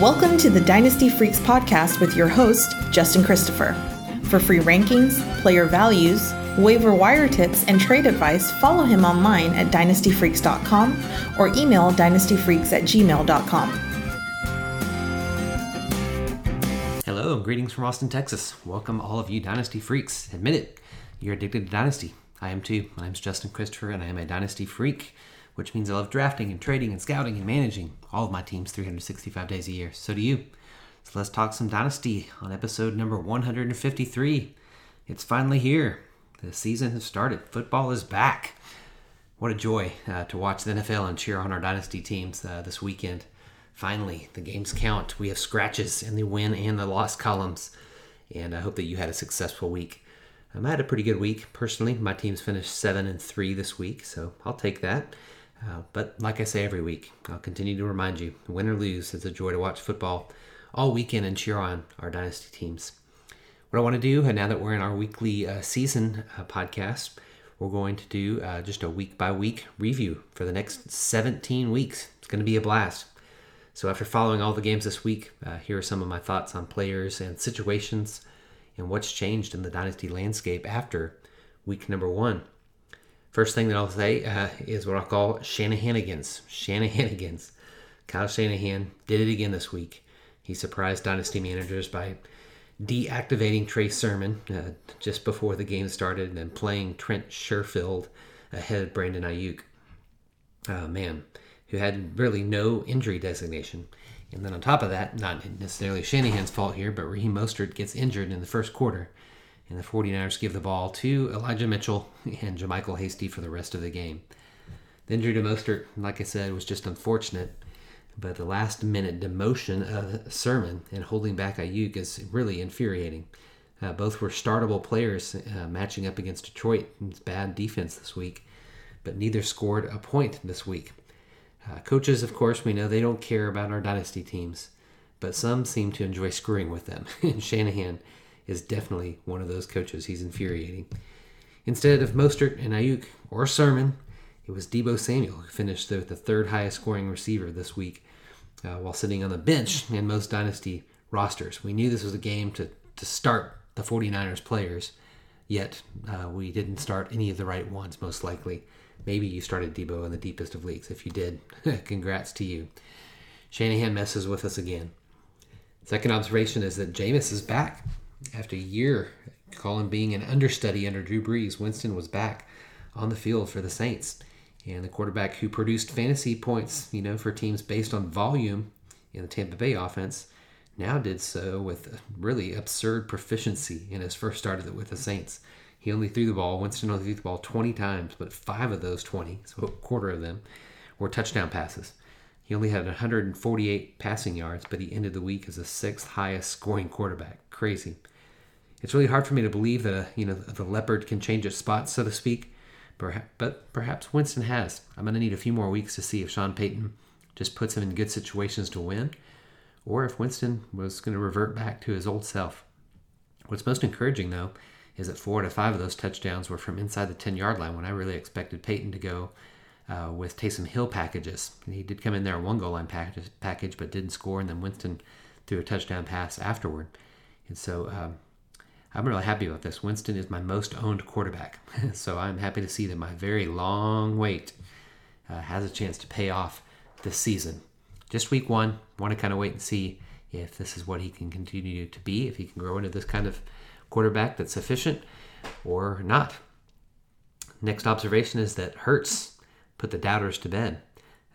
Welcome to the Dynasty Freaks podcast with your host, Justin Christopher. For free rankings, player values, waiver wire tips, and trade advice, follow him online at dynastyfreaks.com or email dynastyfreaks at gmail.com. Hello and greetings from Austin, Texas. Welcome, all of you Dynasty Freaks. Admit it, you're addicted to Dynasty. I am too. My name's Justin Christopher, and I am a Dynasty Freak, which means I love drafting and trading and scouting and managing all of my teams 365 days a year. So do you. So let's talk some Dynasty on episode number 153. It's finally here. The season has started. Football is back. What a joy uh, to watch the NFL and cheer on our Dynasty teams uh, this weekend. Finally, the games count. We have scratches in the win and the loss columns. And I hope that you had a successful week. Um, I had a pretty good week personally. My team's finished seven and three this week, so I'll take that. Uh, but like I say every week, I'll continue to remind you: win or lose, it's a joy to watch football all weekend and cheer on our dynasty teams. What I want to do, and now that we're in our weekly uh, season uh, podcast, we're going to do uh, just a week by week review for the next 17 weeks. It's going to be a blast. So, after following all the games this week, uh, here are some of my thoughts on players and situations and what's changed in the dynasty landscape after week number one. First thing that I'll say uh, is what I'll call Shanahanigans. Shanahanigans. Kyle Shanahan did it again this week. He surprised dynasty managers by deactivating Trey Sermon uh, just before the game started and playing Trent Sherfield ahead of Brandon Aiyuk. Uh, man, who had really no injury designation. And then on top of that, not necessarily Shanahan's fault here, but Raheem Mostert gets injured in the first quarter. And the 49ers give the ball to Elijah Mitchell and JaMycal Hasty for the rest of the game. The injury to Mostert, like I said, was just unfortunate. But the last minute demotion of Sermon and holding back Aiyuk is really infuriating. Uh, both were startable players uh, matching up against Detroit. It's bad defense this week, but neither scored a point this week. Uh, coaches, of course, we know they don't care about our dynasty teams, but some seem to enjoy screwing with them. and Shanahan is definitely one of those coaches. He's infuriating. Instead of Mostert and Aiyuk or Sermon, it was Deebo Samuel who finished with the third highest scoring receiver this week uh, while sitting on the bench in most dynasty rosters. We knew this was a game to, to start the 49ers players, yet uh, we didn't start any of the right ones, most likely. Maybe you started Deebo in the deepest of leagues. If you did, congrats to you. Shanahan messes with us again. Second observation is that Jameis is back. After a year, Colin being an understudy under Drew Brees, Winston was back on the field for the Saints. And the quarterback who produced fantasy points, you know, for teams based on volume in the Tampa Bay offense, now did so with really absurd proficiency in his first start with the Saints. He only threw the ball, Winston only threw the ball 20 times, but five of those 20, so a quarter of them, were touchdown passes. He only had 148 passing yards, but he ended the week as the sixth highest scoring quarterback. Crazy. It's really hard for me to believe that a, you know the leopard can change its spots, so to speak. But perhaps Winston has. I'm going to need a few more weeks to see if Sean Payton just puts him in good situations to win, or if Winston was going to revert back to his old self. What's most encouraging, though, is that four out of five of those touchdowns were from inside the 10 yard line when I really expected Payton to go uh, with Taysom Hill packages. And he did come in there one goal line package, package, but didn't score, and then Winston threw a touchdown pass afterward. And so um, I'm really happy about this. Winston is my most owned quarterback. so I'm happy to see that my very long wait uh, has a chance to pay off this season. Just week one, want to kind of wait and see if this is what he can continue to be, if he can grow into this kind of quarterback that's sufficient or not. Next observation is that Hurts put the doubters to bed.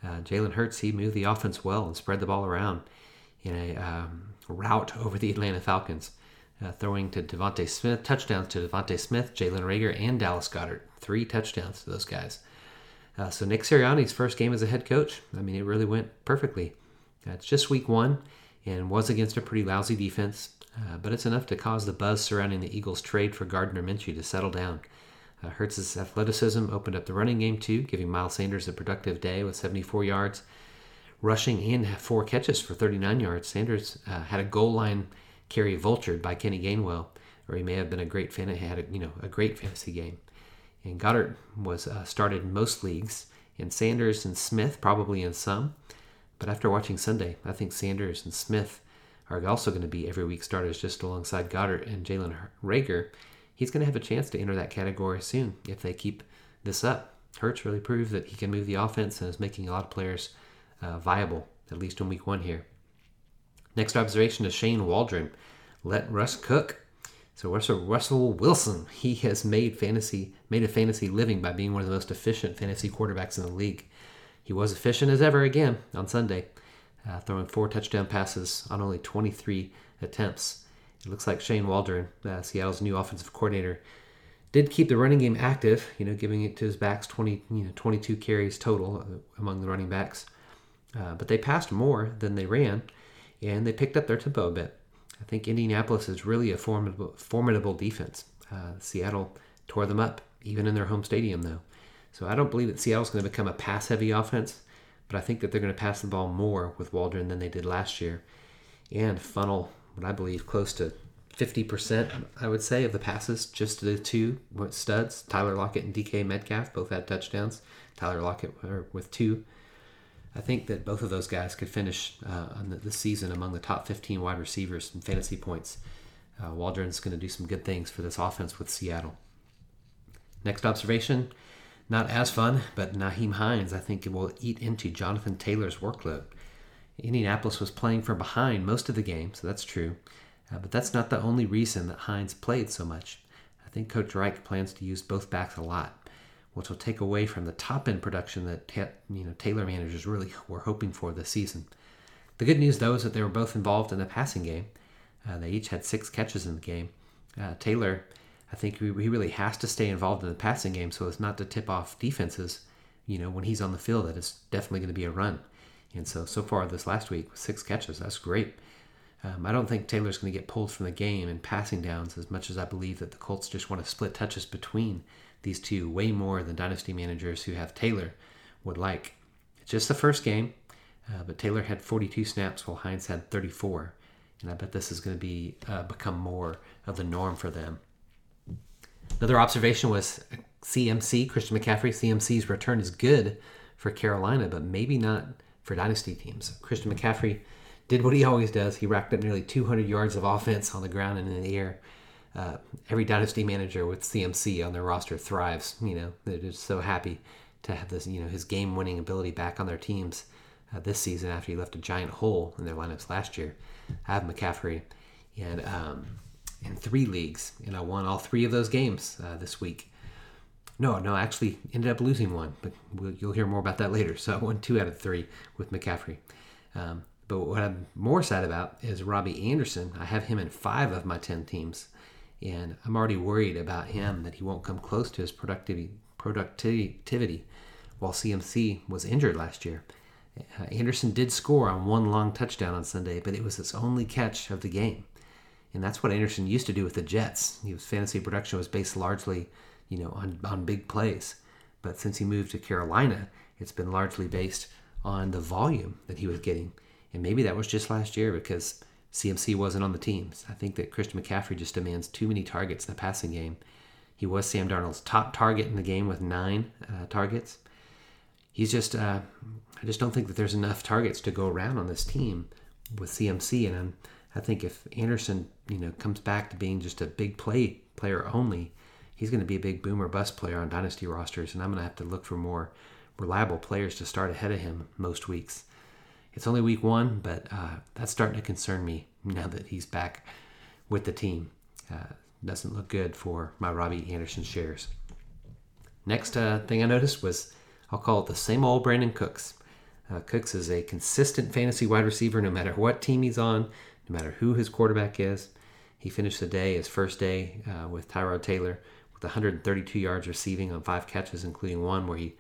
Uh, Jalen Hurts, he moved the offense well and spread the ball around in a um, rout over the Atlanta Falcons, uh, throwing to DeVonta Smith, touchdowns to DeVonta Smith, Jalen Reagor, and Dallas Goedert. Three touchdowns to those guys. Uh, so Nick Sirianni's first game as a head coach, I mean, it really went perfectly. Uh, it's just week one and was against a pretty lousy defense. Uh, but it's enough to cause the buzz surrounding the Eagles' trade for Gardner Minshew to settle down. Uh, Hurts' athleticism opened up the running game too, giving Miles Sanders a productive day with 74 yards, rushing and four catches for 39 yards. Sanders uh, had a goal line carry vultured by Kenny Gainwell, or he may have been a great fan. Had a, you know a great fantasy game. And Goedert was uh, started in most leagues, and Sanders and Smith probably in some. But after watching Sunday, I think Sanders and Smith are also going to be every week starters just alongside Goedert and Jalen Reagor. He's going to have a chance to enter that category soon if they keep this up. Hurts really proved that he can move the offense and is making a lot of players uh, viable, at least in week one here. Next observation is Shane Waldron. Let Russ cook. So Russell, Russell Wilson, he has made fantasy made a fantasy living by being one of the most efficient fantasy quarterbacks in the league. He was efficient as ever again on Sunday, uh, throwing four touchdown passes on only 23 attempts. It looks like Shane Waldron, uh, Seattle's new offensive coordinator, did keep the running game active, you know, giving it to his backs 20, you know, 22 carries total uh, among the running backs. Uh, but they passed more than they ran, and they picked up their tempo a bit. I think Indianapolis is really a formidable, formidable defense. Uh, Seattle tore them up, even in their home stadium, though. So I don't believe that Seattle's going to become a pass heavy offense, but I think that they're going to pass the ball more with Waldron than they did last year and funnel what I believe close to 50%, I would say, of the passes just to the two studs, Tyler Lockett and DK Metcalf, both had touchdowns. Tyler Lockett with two, I think that both of those guys could finish uh, on the, season among the top 15 wide receivers in fantasy points. Uh, Waldron's going to do some good things for this offense with Seattle. Next observation, not as fun, but Nyheim Hines, I think, will eat into Jonathan Taylor's workload. Indianapolis was playing from behind most of the game, so that's true. Uh, but that's not the only reason that Hines played so much. I think Coach Reich plans to use both backs a lot which will take away from the top end production that you know Taylor managers really were hoping for this season. The good news, though, is that they were both involved in the passing game. Uh, they each had six catches in the game. Uh, Taylor, I think he really has to stay involved in the passing game so as not to tip off defenses. You know, when he's on the field, that is definitely going to be a run. And so, so far this last week, six catches, that's great. Um, I don't think Taylor's going to get pulled from the game in passing downs as much as I believe that the Colts just want to split touches between these two way more than dynasty managers who have Taylor would like. It's just the first game, uh, but Taylor had 42 snaps while Hines had 34, and I bet this is going to be uh, become more of the norm for them. Another observation was CMC, Christian McCaffrey. CMC's return is good for Carolina, but maybe not for dynasty teams. Christian McCaffrey did what he always does. He racked up nearly 200 yards of offense on the ground and in the air uh, every dynasty manager with CMC on their roster thrives. You know, they're just so happy to have this, you know, his game-winning ability back on their teams uh, this season after he left a giant hole in their lineups last year. I have McCaffrey and um, in three leagues, and I won all three of those games uh, this week. No, no, I actually ended up losing one, but we'll, you'll hear more about that later. So I won two out of three with McCaffrey. Um, but what I'm more sad about is Robbie Anderson. I have him in five of my 10 teams and I'm already worried about him that he won't come close to his productivity productivity while CMC was injured last year. Uh, Anderson did score on one long touchdown on Sunday, but it was his only catch of the game. And that's what Anderson used to do with the Jets. His fantasy production was based largely, you know, on, on big plays. But since he moved to Carolina, it's been largely based on the volume that he was getting. And maybe that was just last year because CMC wasn't on the teams. I think that Christian McCaffrey just demands too many targets in the passing game. He was Sam Darnold's top target in the game with nine uh, targets. He's just, uh, I just don't think that there's enough targets to go around on this team with CMC. And I'm, I think if Anderson, you know, comes back to being just a big play player only, he's going to be a big boomer bust player on dynasty rosters, and I'm going to have to look for more reliable players to start ahead of him most weeks. It's only week one, but uh, that's starting to concern me now that he's back with the team. Uh, doesn't look good for my Robbie Anderson shares. Next uh, thing I noticed was I'll call it the same old Brandin Cooks. Uh, Cooks is a consistent fantasy wide receiver no matter what team he's on, no matter who his quarterback is. He finished the day, his first day uh, with Tyrod Taylor, with 132 yards receiving on five catches, including one where he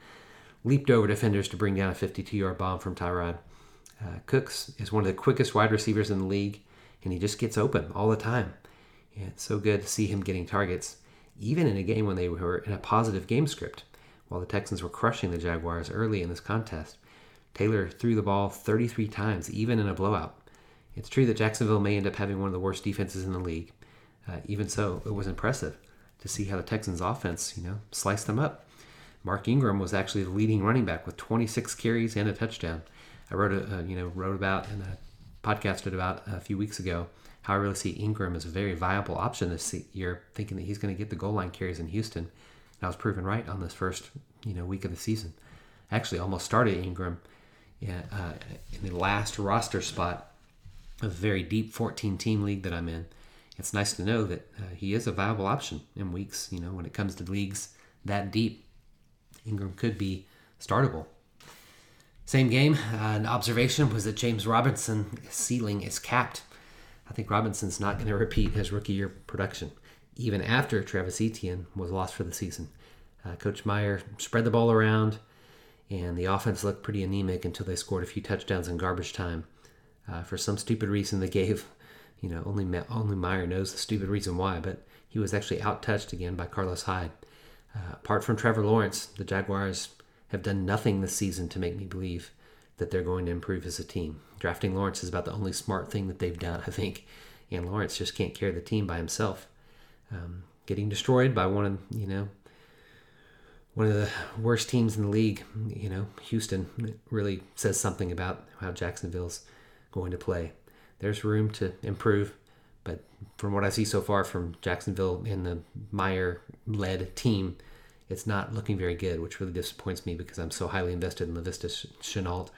leaped over defenders to bring down a 52 yard bomb from Tyrod. Uh, Cooks is one of the quickest wide receivers in the league, and he just gets open all the time. And it's so good to see him getting targets, even in a game when they were in a positive game script. While the Texans were crushing the Jaguars early in this contest, Taylor threw the ball 33 times, even in a blowout. It's true that Jacksonville may end up having one of the worst defenses in the league. Uh, even so, it was impressive to see how the Texans' offense, you know, sliced them up. Mark Ingram was actually the leading running back with 26 carries and a touchdown. I wrote a, you know wrote about and podcasted about a few weeks ago how I really see Ingram as a very viable option this year, thinking that he's going to get the goal line carries in Houston. And I was proven right on this first you know week of the season. I actually almost started Ingram yeah, uh, in the last roster spot of a very deep 14 team league that I'm in. It's nice to know that uh, he is a viable option in weeks. You know, when it comes to leagues that deep, Ingram could be startable. Same game, an observation was that James Robinson's ceiling is capped. I think Robinson's not going to repeat his rookie year production, even after Travis Etienne was lost for the season. Uh, Coach Meyer spread the ball around, and the offense looked pretty anemic until they scored a few touchdowns in garbage time. Uh, for some stupid reason, they gave, you know, only only Meyer knows the stupid reason why, but he was actually out touched again by Carlos Hyde. Uh, apart from Trevor Lawrence, the Jaguars have done nothing this season to make me believe that they're going to improve as a team. Drafting Lawrence is about the only smart thing that they've done, I think. And Lawrence just can't carry the team by himself. Um, getting destroyed by one of you know one of the worst teams in the league, you know, Houston really says something about how Jacksonville's going to play. There's room to improve, but from what I see so far from Jacksonville and the Meyer led team, it's not looking very good, which really disappoints me because I'm so highly invested in Laviska Shenault.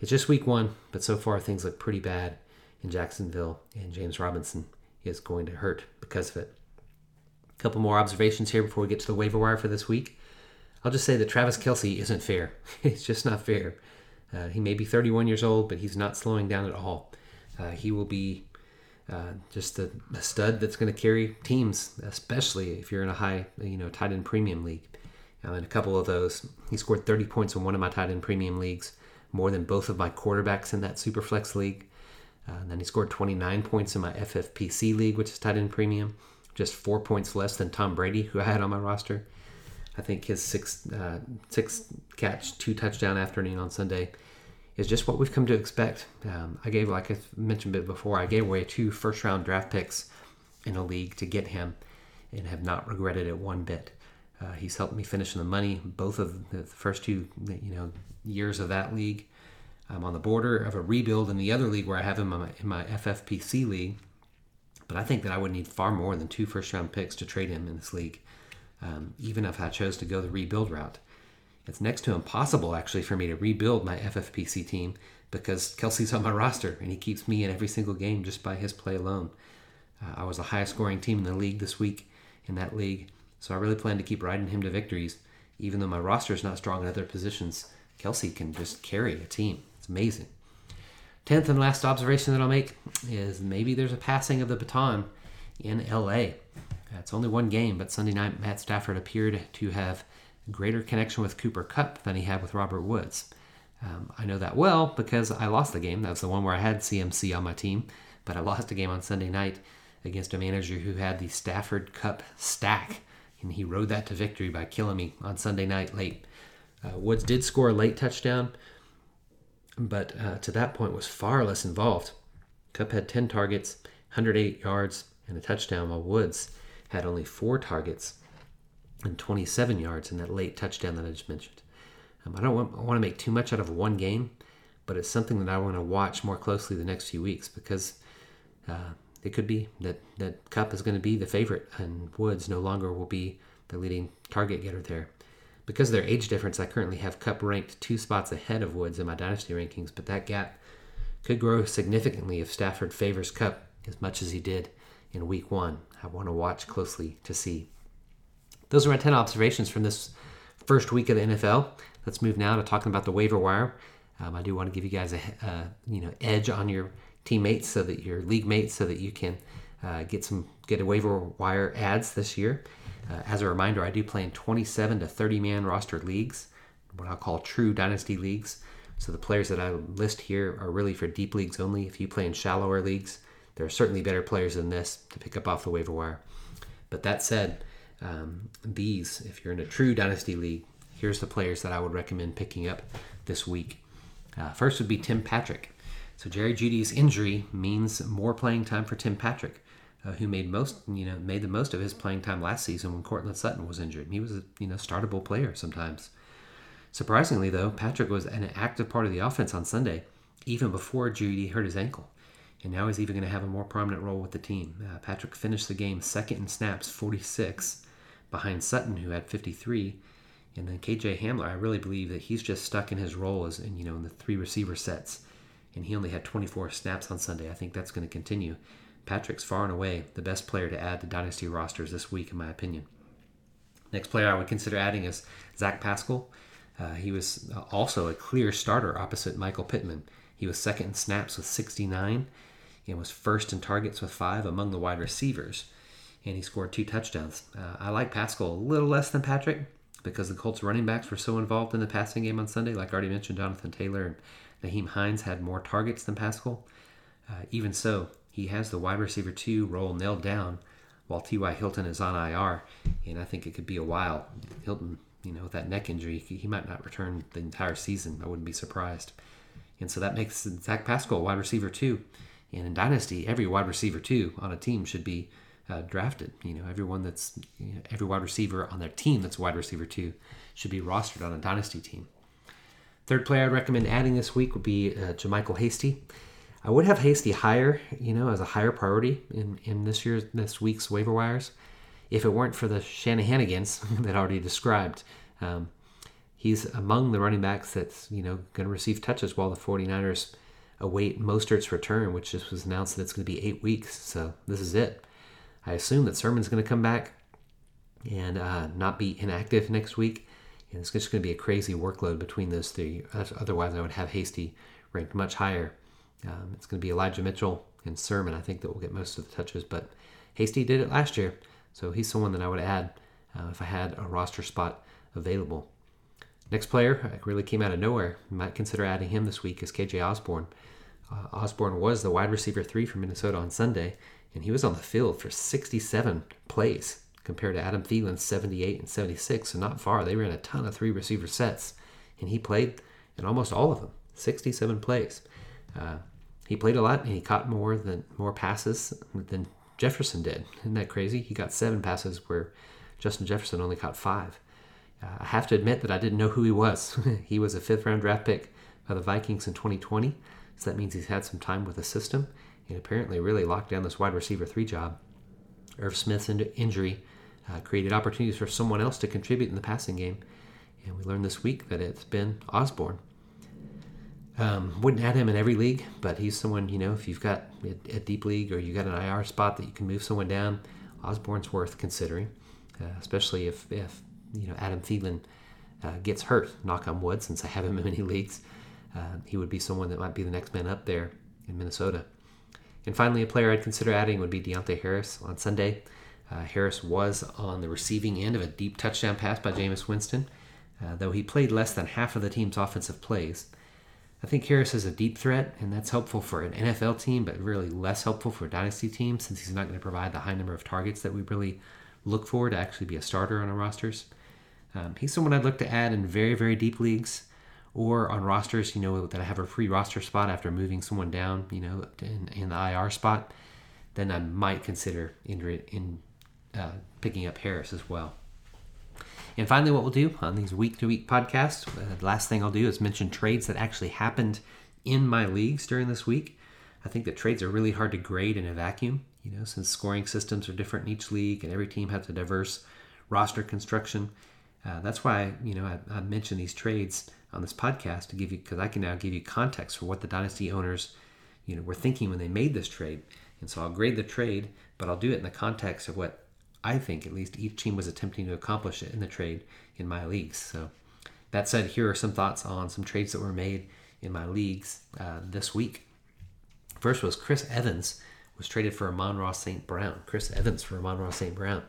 It's just week one, but so far things look pretty bad in Jacksonville, and James Robinson is going to hurt because of it. A couple more observations here before we get to the waiver wire for this week. I'll just say that Travis Kelce isn't fair. it's just not fair. Uh, he may be 31 years old, but he's not slowing down at all. Uh, he will be uh, just a, stud that's going to carry teams, especially if you're in a high, you know, tight end premium league. Uh, in a couple of those, he scored 30 points in one of my tight end premium leagues, more than both of my quarterbacks in that super flex league. Uh, then he scored 29 points in my FFPC league, which is tight end premium, just four points less than Tom Brady, who I had on my roster. I think his six uh, six catch, two touchdown afternoon on Sunday is just what we've come to expect. Um, I gave, like I mentioned a bit before, I gave away two first round draft picks in a league to get him and have not regretted it one bit. Uh, he's helped me finish in the money both of the first two you know years of that league. I'm on the border of a rebuild in the other league where I have him in my, in my FFPC league. But I think that I would need far more than two first round picks to trade him in this league, um, even if I chose to go the rebuild route. It's next to impossible, actually, for me to rebuild my FFPC team because Kelce's on my roster and he keeps me in every single game just by his play alone. Uh, I was the highest scoring team in the league this week in that league, so I really plan to keep riding him to victories. Even though my roster is not strong in other positions, Kelce can just carry a team. It's amazing. Tenth and last observation that I'll make is maybe there's a passing of the baton in LA. It's only one game, but Sunday night Matt Stafford appeared to have greater connection with Cooper Kupp than he had with Robert Woods. Um, I know that well because I lost the game. That was the one where I had CMC on my team, but I lost a game on Sunday night against a manager who had the Stafford Kupp stack, and he rode that to victory by killing me on Sunday night late. Uh, Woods did score a late touchdown, but uh, to that point was far less involved. Kupp had 10 targets, 108 yards, and a touchdown, while Woods had only four targets and 27 yards in that late touchdown that I just mentioned. Um, I don't want, I want to make too much out of one game, but it's something that I want to watch more closely the next few weeks because uh, it could be that, that Kupp is going to be the favorite and Woods no longer will be the leading target getter there. Because of their age difference, I currently have Kupp ranked two spots ahead of Woods in my dynasty rankings, but that gap could grow significantly if Stafford favors Kupp as much as he did in week one. I want to watch closely to see those are my 10 observations from this first week of the NFL. Let's move now to talking about the waiver wire. Um, I do want to give you guys a uh, you know edge on your teammates so that your league mates so that you can uh, get some get a waiver wire ads this year. Uh, as a reminder, I do play in 27 to 30 man roster leagues, what I'll call true dynasty leagues. So the players that I list here are really for deep leagues only. If you play in shallower leagues, there are certainly better players than this to pick up off the waiver wire. But that said, um, these, if you're in a true dynasty league, here's the players that I would recommend picking up this week. Uh, first would be Tim Patrick. So Jerry Jeudy's injury means more playing time for Tim Patrick, uh, who made most, you know, made the most of his playing time last season when Courtland Sutton was injured. He was a, you know, startable player sometimes. Surprisingly, though, Patrick was an active part of the offense on Sunday, even before Jeudy hurt his ankle. And now he's even going to have a more prominent role with the team. Uh, Patrick finished the game second in snaps, 46, behind Sutton, who had 53. And then KJ Hamler, I really believe that he's just stuck in his role as in, you know, in the three receiver sets. And he only had 24 snaps on Sunday. I think that's going to continue. Patrick's far and away the best player to add to dynasty rosters this week, in my opinion. Next player I would consider adding is Zach Pascal. Uh, he was also a clear starter opposite Michael Pittman. He was second in snaps with 69 and was first in targets with five among the wide receivers. And he scored two touchdowns. Uh, I like Pascal a little less than Patrick because the Colts running backs were so involved in the passing game on Sunday. Like I already mentioned, Jonathan Taylor and Nyheim Hines had more targets than Pascal. Uh, even so, he has the wide receiver two role nailed down while T.Y. Hilton is on IR, and I think it could be a while. Hilton, you know, with that neck injury, he might not return the entire season. I wouldn't be surprised. And so that makes Zach Pascal wide receiver two. And in Dynasty, every wide receiver two on a team should be uh, drafted. You know, everyone that's you know, every wide receiver on their team that's wide receiver two should be rostered on a Dynasty team. Third player I'd recommend adding this week would be uh, JaMycal Hasty. I would have Hasty higher, you know, as a higher priority in, in this year's this week's waiver wires, if it weren't for the Shanahanigans that I already described. Um, he's among the running backs that's, you know, going to receive touches while the 49ers await Mostert's return, which just was announced that it's going to be eight weeks. So this is it. I assume that Sermon's going to come back and uh, not be inactive next week. And it's just going to be a crazy workload between those three. Otherwise, I would have Hasty ranked much higher. Um, it's going to be Elijah Mitchell and Sermon, I think, that will get most of the touches. But Hasty did it last year, so he's someone that I would add uh, if I had a roster spot available. Next player really came out of nowhere. You might consider adding him this week is KJ Osborn. Uh, Osborn was the wide receiver three for Minnesota on Sunday, and he was on the field for 67 plays compared to Adam Thielen's 78 and 76, so not far. They ran a ton of three receiver sets, and he played in almost all of them, 67 plays. Uh, he played a lot and he caught more than more passes than Jefferson did. Isn't that crazy? He got seven passes where Justin Jefferson only caught five. Uh, I have to admit that I didn't know who he was. he was a fifth round draft pick by the Vikings in 2020, so that means he's had some time with the system and apparently really locked down this wide receiver three job. Irv Smith's injury uh, created opportunities for someone else to contribute in the passing game, and we learned this week that it's been Osborn. Um, wouldn't add him in every league, but he's someone, you know, if you've got a, a, deep league or you got an IR spot that you can move someone down, Osborn's worth considering, uh, especially if, if, you know, Adam Thielen uh, gets hurt, knock on wood, since I have him in many leagues. Uh, he would be someone that might be the next man up there in Minnesota. And finally, a player I'd consider adding would be Deonte Harris on Sunday. Uh, Harris was on the receiving end of a deep touchdown pass by Jameis Winston, uh, though he played less than half of the team's offensive plays. I think Harris is a deep threat, and that's helpful for an NFL team, but really less helpful for a dynasty team since he's not going to provide the high number of targets that we really look for to actually be a starter on our rosters. Um, he's someone I'd look to add in very, very deep leagues or on rosters, you know, that I have a free roster spot after moving someone down, you know, in, in the IR spot. Then I might consider in, in uh, picking up Harris as well. And finally, what we'll do on these week to week podcasts, uh, the last thing I'll do is mention trades that actually happened in my leagues during this week. I think that trades are really hard to grade in a vacuum, you know, since scoring systems are different in each league and every team has a diverse roster construction. Uh, that's why, you know, I, I mention these trades on this podcast to give you, because I can now give you context for what the dynasty owners, you know, were thinking when they made this trade. And so I'll grade the trade, but I'll do it in the context of what I think at least each team was attempting to accomplish in the trade in my leagues. So that said, here are some thoughts on some trades that were made in my leagues uh, this week. First was Chris Evans was traded for Amon-Ra St. Brown. Chris Evans for Amon-Ra St. Brown.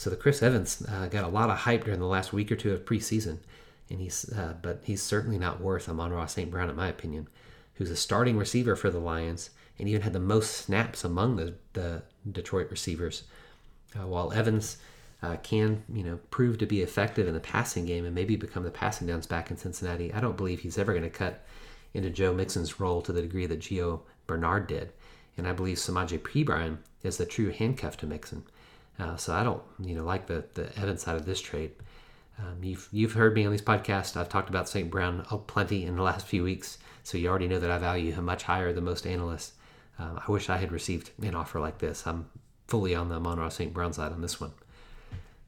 So the Chris Evans uh, got a lot of hype during the last week or two of preseason, and he's uh, but he's certainly not worth Amon-Ra St. Brown in my opinion, who's a starting receiver for the Lions and even had the most snaps among the, the Detroit receivers uh, while Evans uh, can, you know, prove to be effective in the passing game and maybe become the passing downs back in Cincinnati, I don't believe he's ever going to cut into Joe Mixon's role to the degree that Gio Bernard did. And I believe Samaje Perine is the true handcuff to Mixon. Uh, so I don't, you know, like the the Evans side of this trade. Um, you've, you've heard me on these podcasts. I've talked about St. Brown plenty in the last few weeks, so you already know that I value him much higher than most analysts. Um, I wish I had received an offer like this. I'm fully on the Amon-Ra St. Brown side on this one.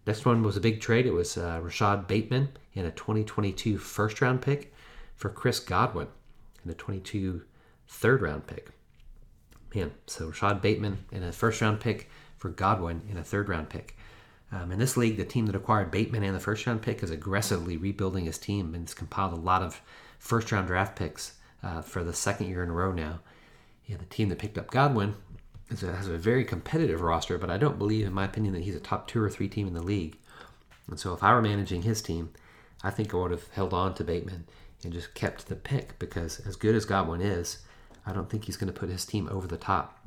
Next one was a big trade. It was uh, Rashod Bateman in a 2022 first round pick for Chris Godwin in a 22 third round pick. Man, so Rashod Bateman in a first round pick for Godwin in a third round pick. Um, in this league, the team that acquired Bateman and the first round pick is aggressively rebuilding his team and has compiled a lot of first round draft picks uh, for the second year in a row now. Yeah, the team that picked up Godwin a, has a very competitive roster, but I don't believe, in my opinion, that he's a top two or three team in the league. And so if I were managing his team, I think I would have held on to Bateman and just kept the pick because as good as Godwin is, I don't think he's going to put his team over the top.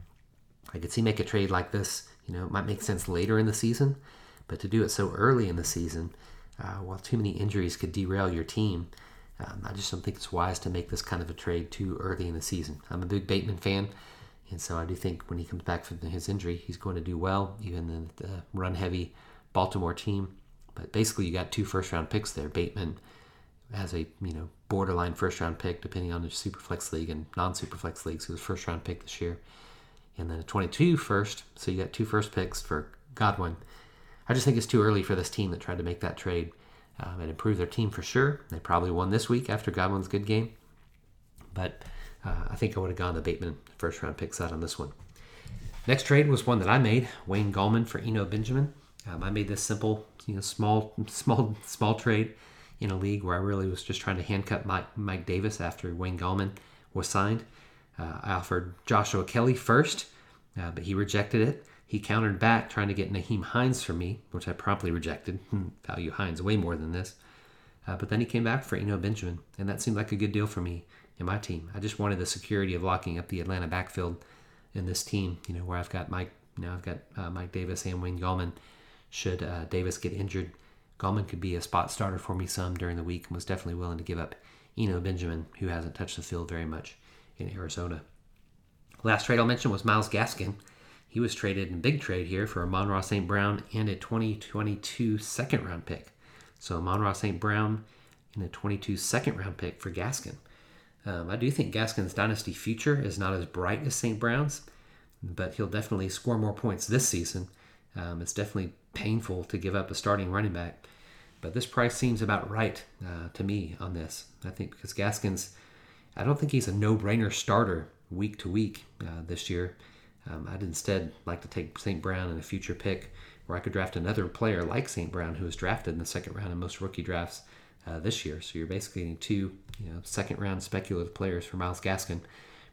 I could see make a trade like this. You know, it might make sense later in the season, but to do it so early in the season, uh, while too many injuries could derail your team, um, I just don't think it's wise to make this kind of a trade too early in the season. I'm a big Bateman fan. And so I do think when he comes back from his injury, he's going to do well, even in the run heavy Baltimore team. But basically, you got two first round picks there. Bateman has a you know borderline first round pick, depending on the superflex league and non superflex leagues. He was first round pick this year, and then a 22 first. So you got two first picks for Godwin. I just think it's too early for this team that tried to make that trade um, and improve their team for sure. They probably won this week after Godwin's good game, but uh, I think I would have gone the Bateman first round picks out on this one. Next trade was one that I made, Wayne Gallman for Eno Benjamin. Um, I made this simple, you know, small, small, small trade in a league where I really was just trying to handcuff Mike, Mike Davis after Wayne Gallman was signed. Uh, I offered Joshua Kelley first, uh, but he rejected it. He countered back trying to get Nyheim Hines for me, which I promptly rejected. Value Hines way more than this. Uh, but then he came back for Eno Benjamin, and that seemed like a good deal for me and my team. I just wanted the security of locking up the Atlanta backfield in this team. You know, where I've got Mike now, I've got uh, Mike Davis and Wayne Gallman. Should uh, Davis get injured, Gallman could be a spot starter for me some during the week, and was definitely willing to give up Eno Benjamin, who hasn't touched the field very much in Arizona. Last trade I'll mention was Myles Gaskin. He was traded in a big trade here for Amon-Ra St. Brown and a 2022 second round pick. So Amon-Ra St. Brown and a 22 second round pick for Gaskin. Um, I do think Gaskin's dynasty future is not as bright as St. Brown's, but he'll definitely score more points this season. Um, it's definitely painful to give up a starting running back, but this price seems about right uh, to me on this. I think because Gaskins, I don't think he's a no-brainer starter week to week uh, this year. Um, I'd instead like to take St. Brown in a future pick where I could draft another player like St. Brown who was drafted in the second round in most rookie drafts uh, this year. So you're basically getting two, you know, second round speculative players for Myles Gaskin.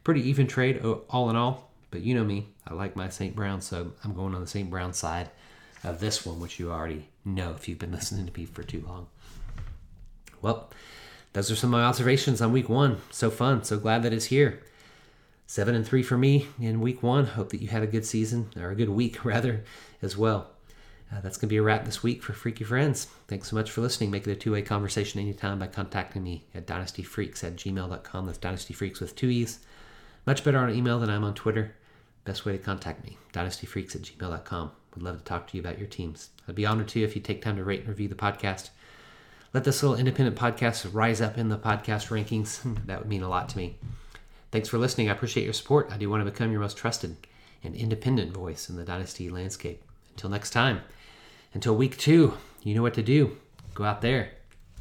Pretty even trade all in all. But you know me, I like my St. Brown, so I'm going on the St. Brown side of this one, which you already know if you've been listening to me for too long. Well, those are some of my observations on week one. So fun, so glad that it's here. Seven and three for me in week one. Hope that you had a good season, or a good week rather, as well. Uh, that's going to be a wrap this week for Freaky Friends. Thanks so much for listening. Make it a two way conversation anytime by contacting me at dynastyfreaks at gmail.com. That's dynastyfreaks with two E's. Much better on email than I'm on Twitter. Best way to contact me, dynastyfreaks at gmail.com. Would love to talk to you about your teams. I'd be honored too if you take time to rate and review the podcast. Let this little independent podcast rise up in the podcast rankings. that would mean a lot to me. Thanks for listening. I appreciate your support. I do want to become your most trusted and independent voice in the Dynasty landscape. Until next time until week two, you know what to do. Go out there,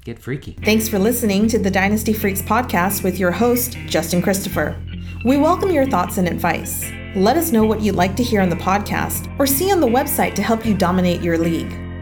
get freaky. Thanks for listening to the Dynasty Freaks podcast with your host, Justin Christopher. We welcome your thoughts and advice. Let us know what you'd like to hear on the podcast or see on the website to help you dominate your league.